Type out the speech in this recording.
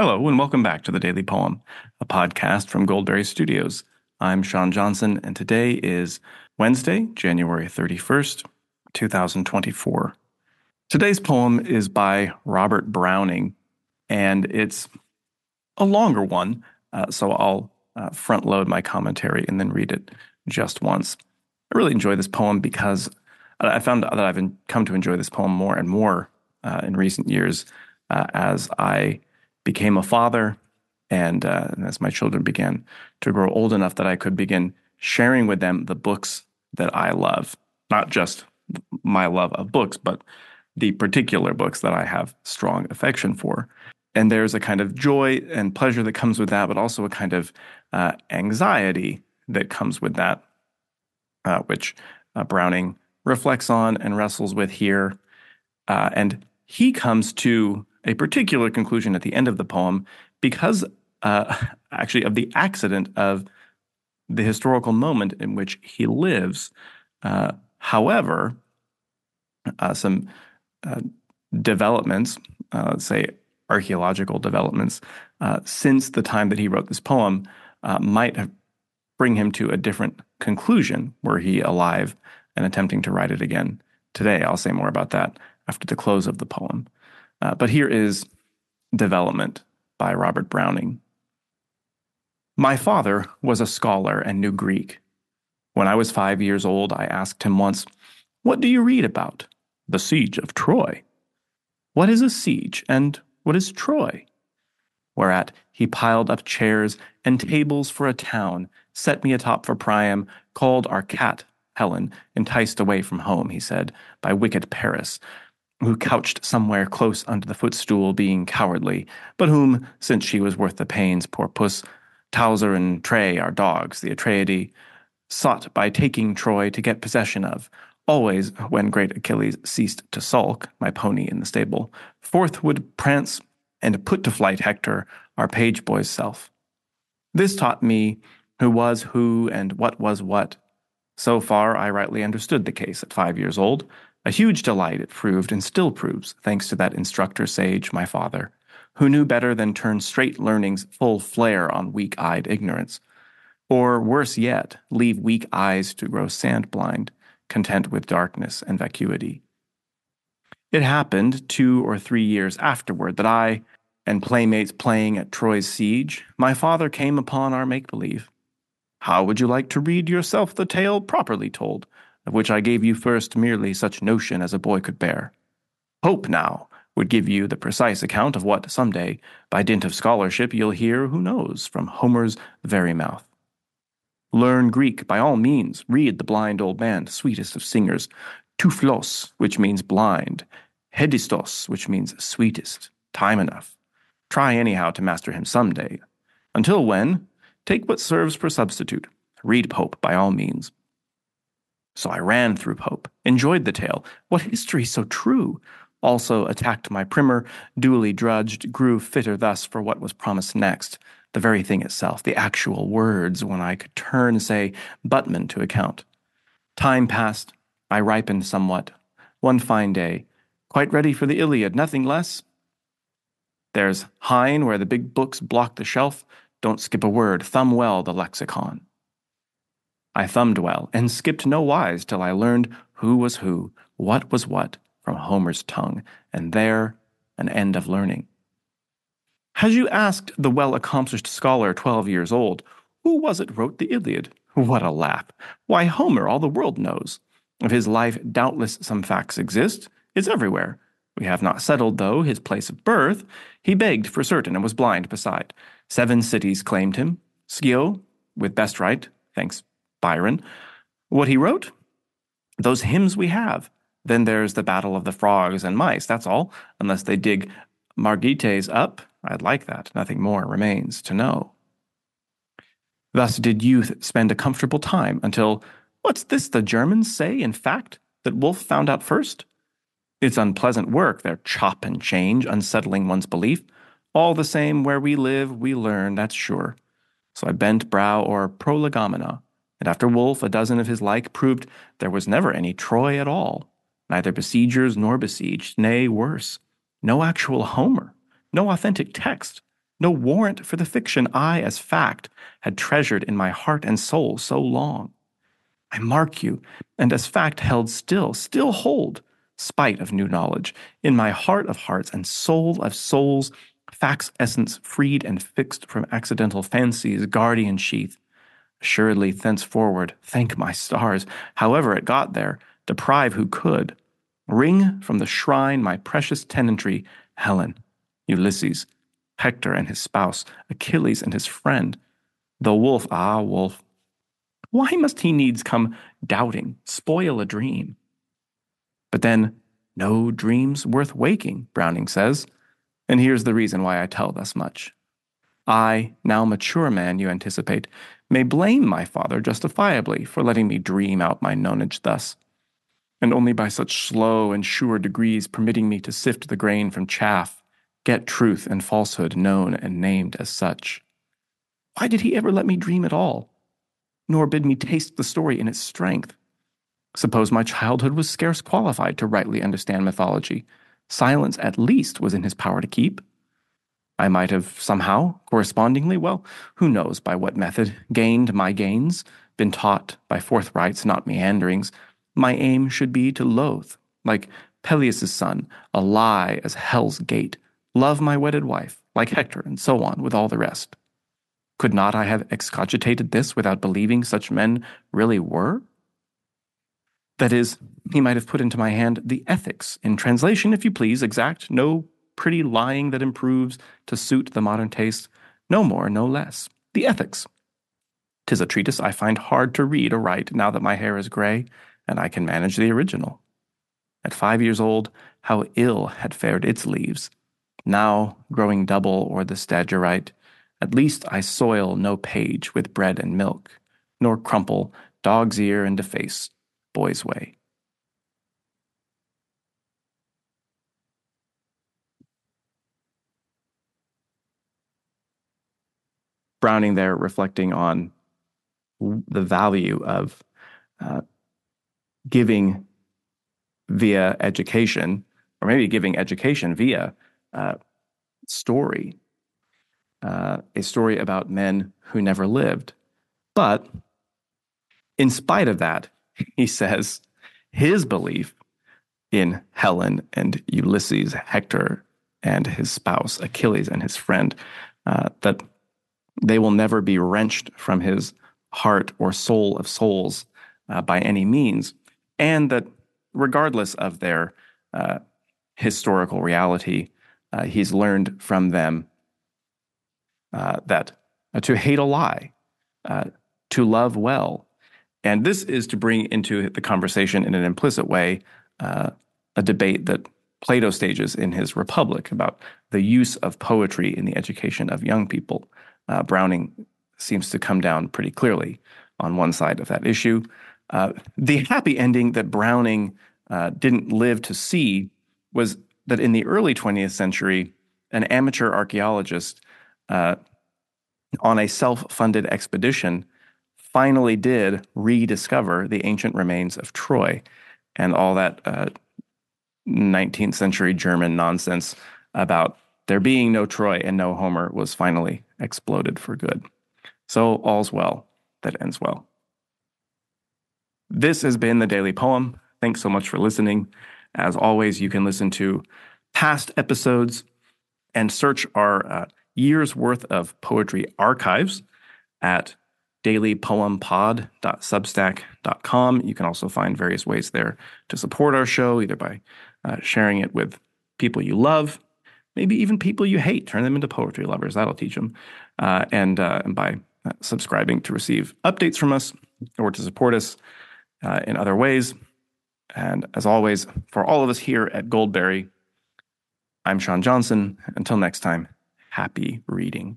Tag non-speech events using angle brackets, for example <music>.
Hello, and welcome back to the Daily Poem, a podcast from Goldberry Studios. I'm Sean Johnson, and today is Wednesday, January 31st, 2024. Today's poem is by Robert Browning, and it's a longer one, uh, so I'll uh, front load my commentary and then read it just once. I really enjoy this poem because I found that I've come to enjoy this poem more and more uh, in recent years uh, as I became a father, and, uh, and as my children began to grow old enough that I could begin sharing with them the books that I love, not just my love of books, but the particular books that I have strong affection for. And there's a kind of joy and pleasure that comes with that, but also a kind of uh, anxiety that comes with that, uh, which uh, Browning reflects on and wrestles with here. Uh, and he comes to a particular conclusion at the end of the poem because uh, <laughs> actually of the accident of the historical moment in which he lives. Uh, however, uh, some uh, developments, uh, let's say archaeological developments, uh, since the time that he wrote this poem might bring him to a different conclusion were he alive and attempting to write it again today. I'll say more about that after the close of the poem. Uh, but here is Development by Robert Browning. My father was a scholar and knew Greek. When I was five years old, I asked him once, What do you read about? The siege of Troy. What is a siege, and what is Troy? Whereat he piled up chairs and tables for a town, set me atop for Priam, called our cat, Helen, enticed away from home, he said, by wicked Paris, who couched somewhere close under the footstool, being cowardly, but whom, since she was worth the pains, poor puss, Towser and Tray, our dogs, the Atreidae, sought by taking Troy to get possession of. Always, when great Achilles ceased to sulk, my pony in the stable, forth would prance and put to flight Hector, our page boy's self. This taught me who was who and what was what. So far, I rightly understood the case at five years old, a huge delight it proved and still proves, thanks to that instructor sage, my father, who knew better than turn straight learning's full flare on weak eyed ignorance. Or worse yet, leave weak eyes to grow sand blind, content with darkness and vacuity. It happened two or three years afterward that I, and playmates playing at Troy's siege, my father came upon our make believe. How would you like to read yourself the tale properly told? Of which I gave you first merely such notion as a boy could bear. Hope, now, would give you the precise account of what, some day, by dint of scholarship, you'll hear, who knows, from Homer's very mouth. Learn Greek by all means. Read the blind old man, sweetest of singers, Tuphlos, which means blind, Hedistos, which means sweetest. Time enough. Try anyhow to master him some day. Until when, take what serves for substitute. Read Pope by all means. So I ran through Pope, enjoyed the tale. What history so true? Also attacked my primer, duly drudged, grew fitter thus for what was promised next. The very thing itself, the actual words, when I could turn, say, Buttmann to account. Time passed. I ripened somewhat. One fine day, quite ready for the Iliad, nothing less. There's Heyne, where the big books block the shelf. Don't skip a word, thumb well the lexicon. I thumbed well, and skipped no wise till I learned who was who, what was what, from Homer's tongue, and there an end of learning. Had you asked the well accomplished scholar twelve years old, who was it wrote the Iliad? What a laugh! Why, Homer, all the world knows. Of his life, doubtless some facts exist. It's everywhere. We have not settled, though, his place of birth. He begged for certain and was blind beside. Seven cities claimed him. Scio, with best right, thanks Byron. What he wrote? Those hymns we have. Then there's the Battle of the Frogs and Mice, that's all. Unless they dig Margites up, I'd like that. Nothing more remains to know. Thus did youth spend a comfortable time until, what's this the Germans say, in fact, that Wolf found out first? It's unpleasant work, their chop and change, unsettling one's belief. All the same, where we live, we learn, that's sure. So I bent brow o'er prolegomena, and after Wolf, a dozen of his like proved there was never any Troy at all, neither besiegers nor besieged, nay, worse, no actual Homer, no authentic text, no warrant for the fiction I, as fact, had treasured in my heart and soul so long. I mark you, and as fact held still, still hold, spite of new knowledge, in my heart of hearts and soul of souls, fact's essence freed and fixed from accidental fancy's guardian sheath. Assuredly, thenceforward, thank my stars, however it got there, deprive who could. Wring from the shrine my precious tenantry, Helen, Ulysses, Hector and his spouse, Achilles and his friend. The wolf, ah, wolf, why must he needs come doubting, spoil a dream? But then, no dreams worth waking, Browning says. And here's the reason why I tell thus much. I, now mature man, you anticipate, may blame my father justifiably for letting me dream out my nonage thus, and only by such slow and sure degrees permitting me to sift the grain from chaff, get truth and falsehood known and named as such. Why did he ever let me dream at all? Nor bid me taste the story in its strength? Suppose my childhood was scarce qualified to rightly understand mythology. Silence at least was in his power to keep. I might have somehow, correspondingly, well, who knows by what method, gained my gains, been taught by forthrights, not meanderings. My aim should be to loathe, like Peleus' son, a lie as hell's gate, love my wedded wife, like Hector, and so on with all the rest. Could not I have excogitated this without believing such men really were? That is, he might have put into my hand the ethics, in translation, if you please, exact, no pretty lying that improves to suit the modern taste, no more, no less. The ethics. Tis a treatise I find hard to read or write now that my hair is gray, and I can manage the original. At five years old, how ill had fared its leaves. Now, growing double or the Stagirite, at least I soil no page with bread and milk, nor crumple dog's ear and deface boy's way. Browning there reflecting on the value of uh, giving via education, or maybe giving education via uh, story, uh, a story about men who never lived. But in spite of that, he says his belief in Helen and Ulysses, Hector and his spouse, Achilles and his friend, uh, that they will never be wrenched from his heart or soul of souls uh, by any means, and that regardless of their uh, historical reality, uh, he's learned from them uh, that uh, to hate a lie, to love well, and this is to bring into the conversation in an implicit way uh, a debate that Plato stages in his Republic about the use of poetry in the education of young people. Uh, Browning seems to come down pretty clearly on one side of that issue. Uh, the happy ending that Browning uh, didn't live to see was that in the early 20th century, an amateur archaeologist uh, on a self funded expedition finally did rediscover the ancient remains of Troy and all that uh, 19th century German nonsense about there being no Troy and no Homer was finally exploded for good. So all's well that ends well. This has been the Daily Poem. Thanks so much for listening. As always, you can listen to past episodes and search our uh, year's worth of poetry archives at dailypoempod.substack.com. You can also find various ways there to support our show, either by uh, sharing it with people you love, maybe even people you hate. Turn them into poetry lovers. That'll teach them. Uh, and, uh, and by uh, subscribing to receive updates from us or to support us uh, in other ways. And as always, for all of us here at Goldberry, I'm Sean Johnson. Until next time, happy reading.